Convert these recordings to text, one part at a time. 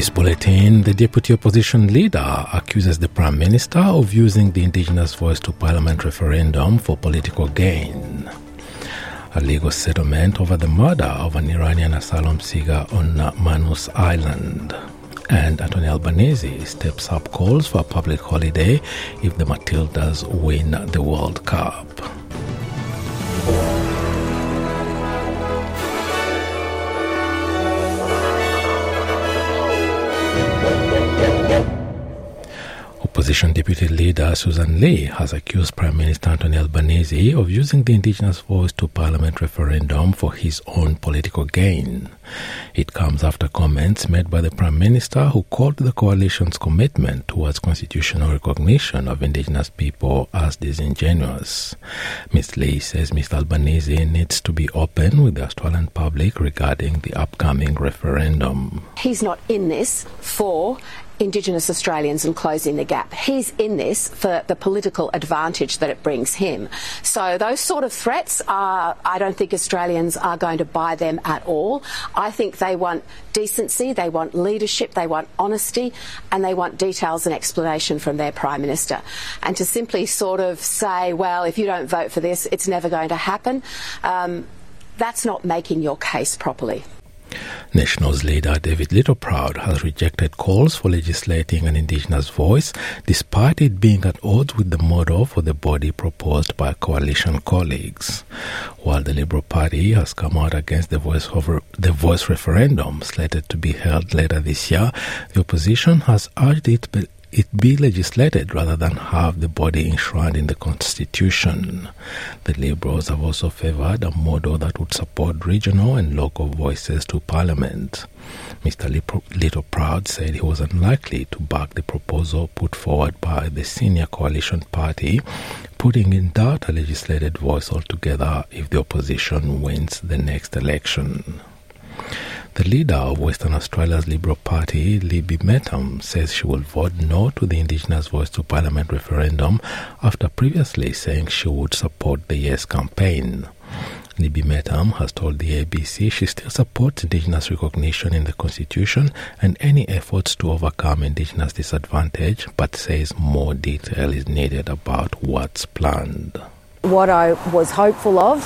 this bulletin, the deputy opposition leader accuses the prime minister of using the indigenous voice to parliament referendum for political gain. A legal settlement over the murder of an Iranian asylum seeker on Manus Island. And Anthony Albanese steps up calls for a public holiday if the Matildas win the World Cup. Opposition Deputy Leader Susan Lee has accused Prime Minister Anthony Albanese of using the indigenous voice to parliament referendum for his own political gain. It comes after comments made by the Prime Minister who called the coalition's commitment towards constitutional recognition of indigenous people as disingenuous. Ms. Lee says Mr. Albanese needs to be open with the Australian public regarding the upcoming referendum. He's not in this for Indigenous Australians and closing the gap. He's in this for the political advantage that it brings him. So those sort of threats are, I don't think Australians are going to buy them at all. I think they want decency, they want leadership, they want honesty, and they want details and explanation from their Prime Minister. And to simply sort of say, well, if you don't vote for this, it's never going to happen, um, that's not making your case properly. Nationals leader David Littleproud has rejected calls for legislating an Indigenous voice, despite it being at odds with the model for the body proposed by coalition colleagues. While the Liberal Party has come out against the voice, over, the voice referendum slated to be held later this year, the opposition has urged it it be legislated rather than have the body enshrined in the Constitution. The Liberals have also favoured a model that would support regional and local voices to Parliament. Mr. Littleproud said he was unlikely to back the proposal put forward by the senior coalition party, putting in doubt a legislated voice altogether if the opposition wins the next election. The leader of Western Australia's Liberal Party, Libby Mettam, says she will vote no to the Indigenous Voice to Parliament referendum after previously saying she would support the Yes campaign. Libby Mettam has told the ABC she still supports Indigenous recognition in the Constitution and any efforts to overcome Indigenous disadvantage, but says more detail is needed about what's planned. What I was hopeful of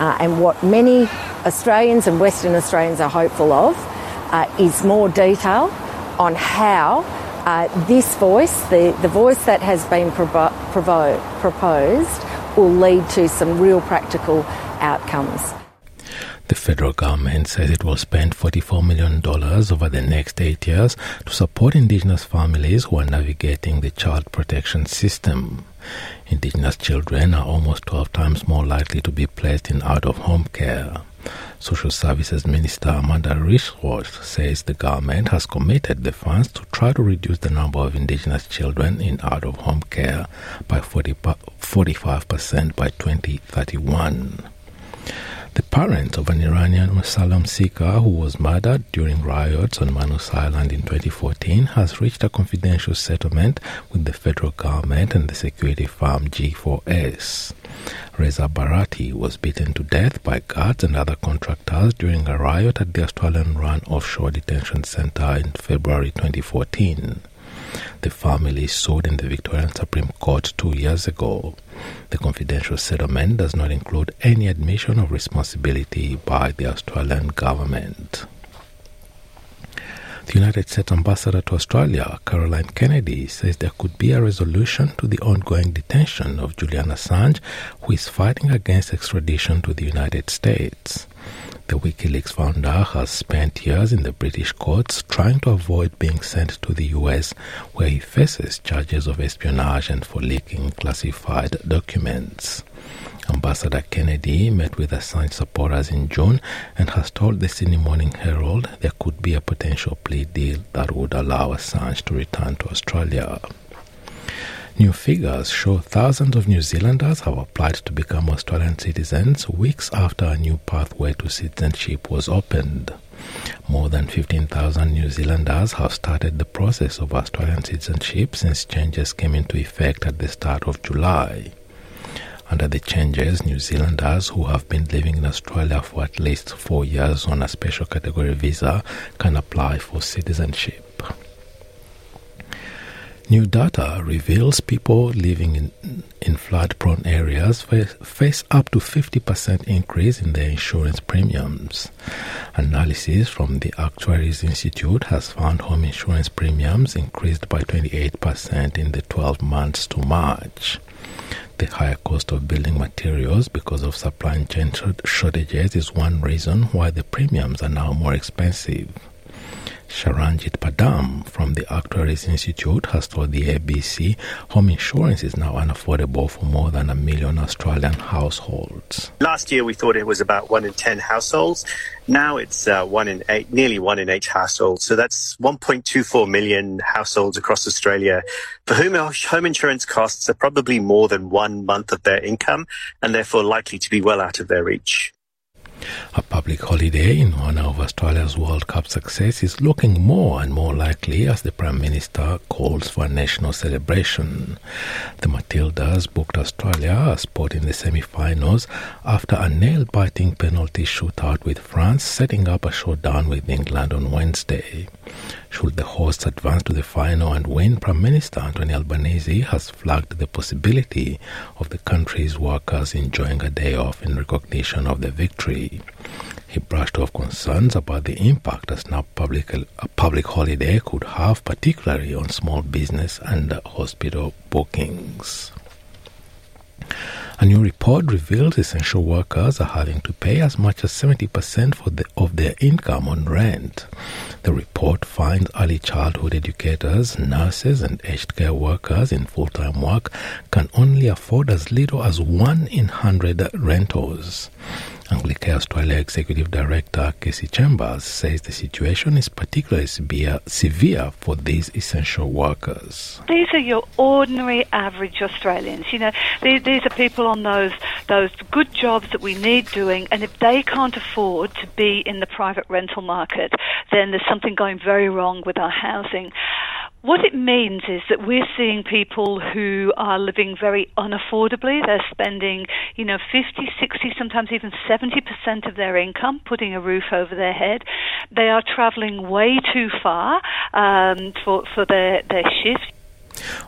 uh, and what many Australians and Western Australians are hopeful of uh, is more detail on how uh, this voice, the, the voice that has been provo- provo- proposed, will lead to some real practical outcomes. The federal government says it will spend $44 million over the next eight years to support Indigenous families who are navigating the child protection system. Indigenous children are almost 12 times more likely to be placed in out of home care. Social Services Minister Amanda Rishworth says the government has committed the funds to try to reduce the number of Indigenous children in out of home care by 40, 45% by 2031. The parents of an Iranian asylum seeker who was murdered during riots on Manus Island in 2014 has reached a confidential settlement with the federal government and the security firm G4S. Reza Barati was beaten to death by guards and other contractors during a riot at the Australian run offshore detention centre in February 2014. The family sued in the Victorian Supreme Court two years ago. The confidential settlement does not include any admission of responsibility by the Australian government. The United States Ambassador to Australia, Caroline Kennedy, says there could be a resolution to the ongoing detention of Julian Assange, who is fighting against extradition to the United States. The WikiLeaks founder has spent years in the British courts trying to avoid being sent to the US, where he faces charges of espionage and for leaking classified documents. Ambassador Kennedy met with Assange supporters in June and has told the Sydney Morning Herald there could be a potential plea deal that would allow Assange to return to Australia. New figures show thousands of New Zealanders have applied to become Australian citizens weeks after a new pathway to citizenship was opened. More than 15,000 New Zealanders have started the process of Australian citizenship since changes came into effect at the start of July. Under the changes, New Zealanders who have been living in Australia for at least four years on a special category visa can apply for citizenship. New data reveals people living in, in flood prone areas face, face up to 50% increase in their insurance premiums. Analysis from the Actuaries Institute has found home insurance premiums increased by 28% in the 12 months to March. The higher cost of building materials because of supply chain shortages is one reason why the premiums are now more expensive. Sharanjit Paddam from the Actuaries Institute has told the ABC home insurance is now unaffordable for more than a million Australian households. Last year we thought it was about one in 10 households. Now it's uh, one in eight, nearly one in eight households. So that's 1.24 million households across Australia for whom home insurance costs are probably more than one month of their income and therefore likely to be well out of their reach. A public holiday in honour of Australia's World Cup success is looking more and more likely as the Prime Minister calls for a national celebration. The Matildas booked Australia a spot in the semi-finals after a nail-biting penalty shootout with France setting up a showdown with England on Wednesday. Should the hosts advance to the final and win, Prime Minister Anthony Albanese has flagged the possibility of the country's workers enjoying a day off in recognition of the victory. He brushed off concerns about the impact a snap public, a public holiday could have, particularly on small business and hospital bookings. A new report reveals essential workers are having to pay as much as 70% for the, of their income on rent. The report finds early childhood educators, nurses, and aged care workers in full time work can only afford as little as 1 in 100 rentals. Anglicare Australia Executive Director Kasy Chambers says the situation is particularly severe, for these essential workers. These are your ordinary, average Australians. You know, these, these are people on those those good jobs that we need doing, and if they can't afford to be in the private rental market, then there's something going very wrong with our housing. What it means is that we're seeing people who are living very unaffordably. They're spending, you know, 50, 60, sometimes even 70% of their income putting a roof over their head. They are traveling way too far um, for, for their, their shift.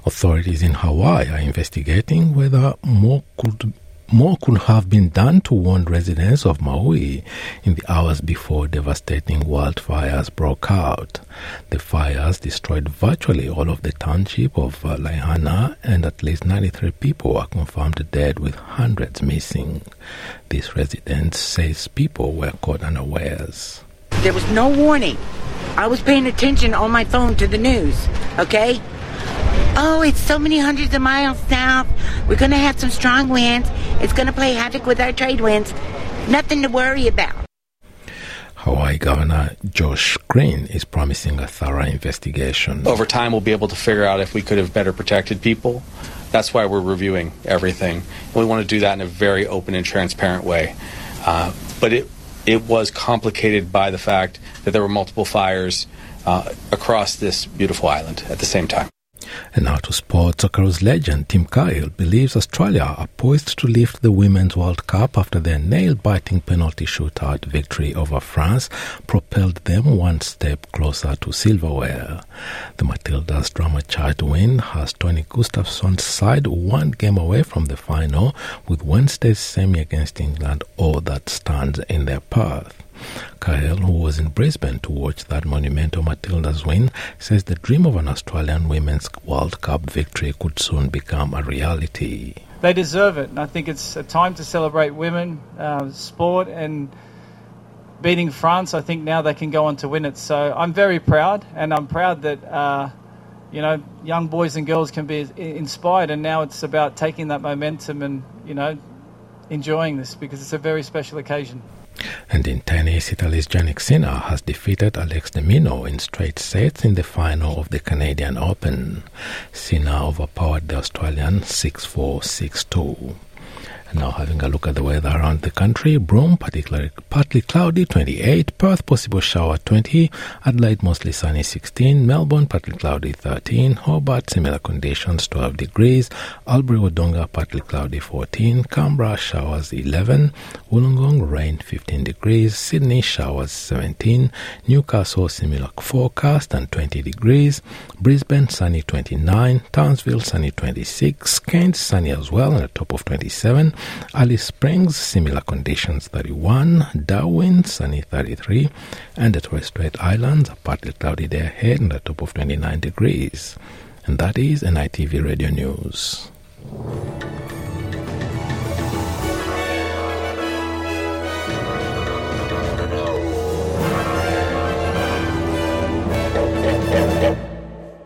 Authorities in Hawaii are investigating whether more could more could have been done to warn residents of Maui in the hours before devastating wildfires broke out. The fires destroyed virtually all of the township of uh, Lahaina, and at least 93 people were confirmed dead, with hundreds missing. This resident says people were caught unawares. There was no warning. I was paying attention on my phone to the news, okay? Oh, it's so many hundreds of miles south. We're going to have some strong winds. It's going to play havoc with our trade winds. Nothing to worry about. Hawaii Governor Josh Green is promising a thorough investigation. Over time, we'll be able to figure out if we could have better protected people. That's why we're reviewing everything. we want to do that in a very open and transparent way. Uh, but it it was complicated by the fact that there were multiple fires uh, across this beautiful island at the same time. And now to sports. Socceroos legend Tim Cahill believes Australia are poised to lift the Women's World Cup after their nail-biting penalty shootout victory over France propelled them one step closer to silverware. The Matildas' drama-charged win has Tony Gustafsson's side one game away from the final, with Wednesday's semi against England all that stands in their path. Cahill, who was in Brisbane to watch that monumental Matildas win, says the dream of an Australian Women's World Cup victory could soon become a reality. They deserve it, and I think it's a time to celebrate women, uh, sport, and beating France. I think now they can go on to win it. So I'm very proud, and I'm proud that. Uh, you know, young boys and girls can be inspired, and now it's about taking that momentum and, you know, enjoying this because it's a very special occasion. And in tennis, Italy's Jannik Sinner has defeated Alex de in straight sets in the final of the Canadian Open. Sinner overpowered the Australian 6-4, 6-2. Now having a look at the weather around the country, Broome particularly partly cloudy 28, Perth possible shower 20, Adelaide mostly sunny 16, Melbourne partly cloudy 13, Hobart similar conditions 12 degrees, Albury Wodonga partly cloudy 14, Canberra showers 11, Wollongong rain 15 degrees, Sydney showers 17, Newcastle similar forecast and 20 degrees, Brisbane sunny 29, Townsville sunny 26, Kent sunny as well at the top of 27, Alice Springs, similar conditions 31, Darwin, sunny 33, and the Torres Strait Islands, partly cloudy day ahead and the top of 29 degrees. And that is NITV Radio News.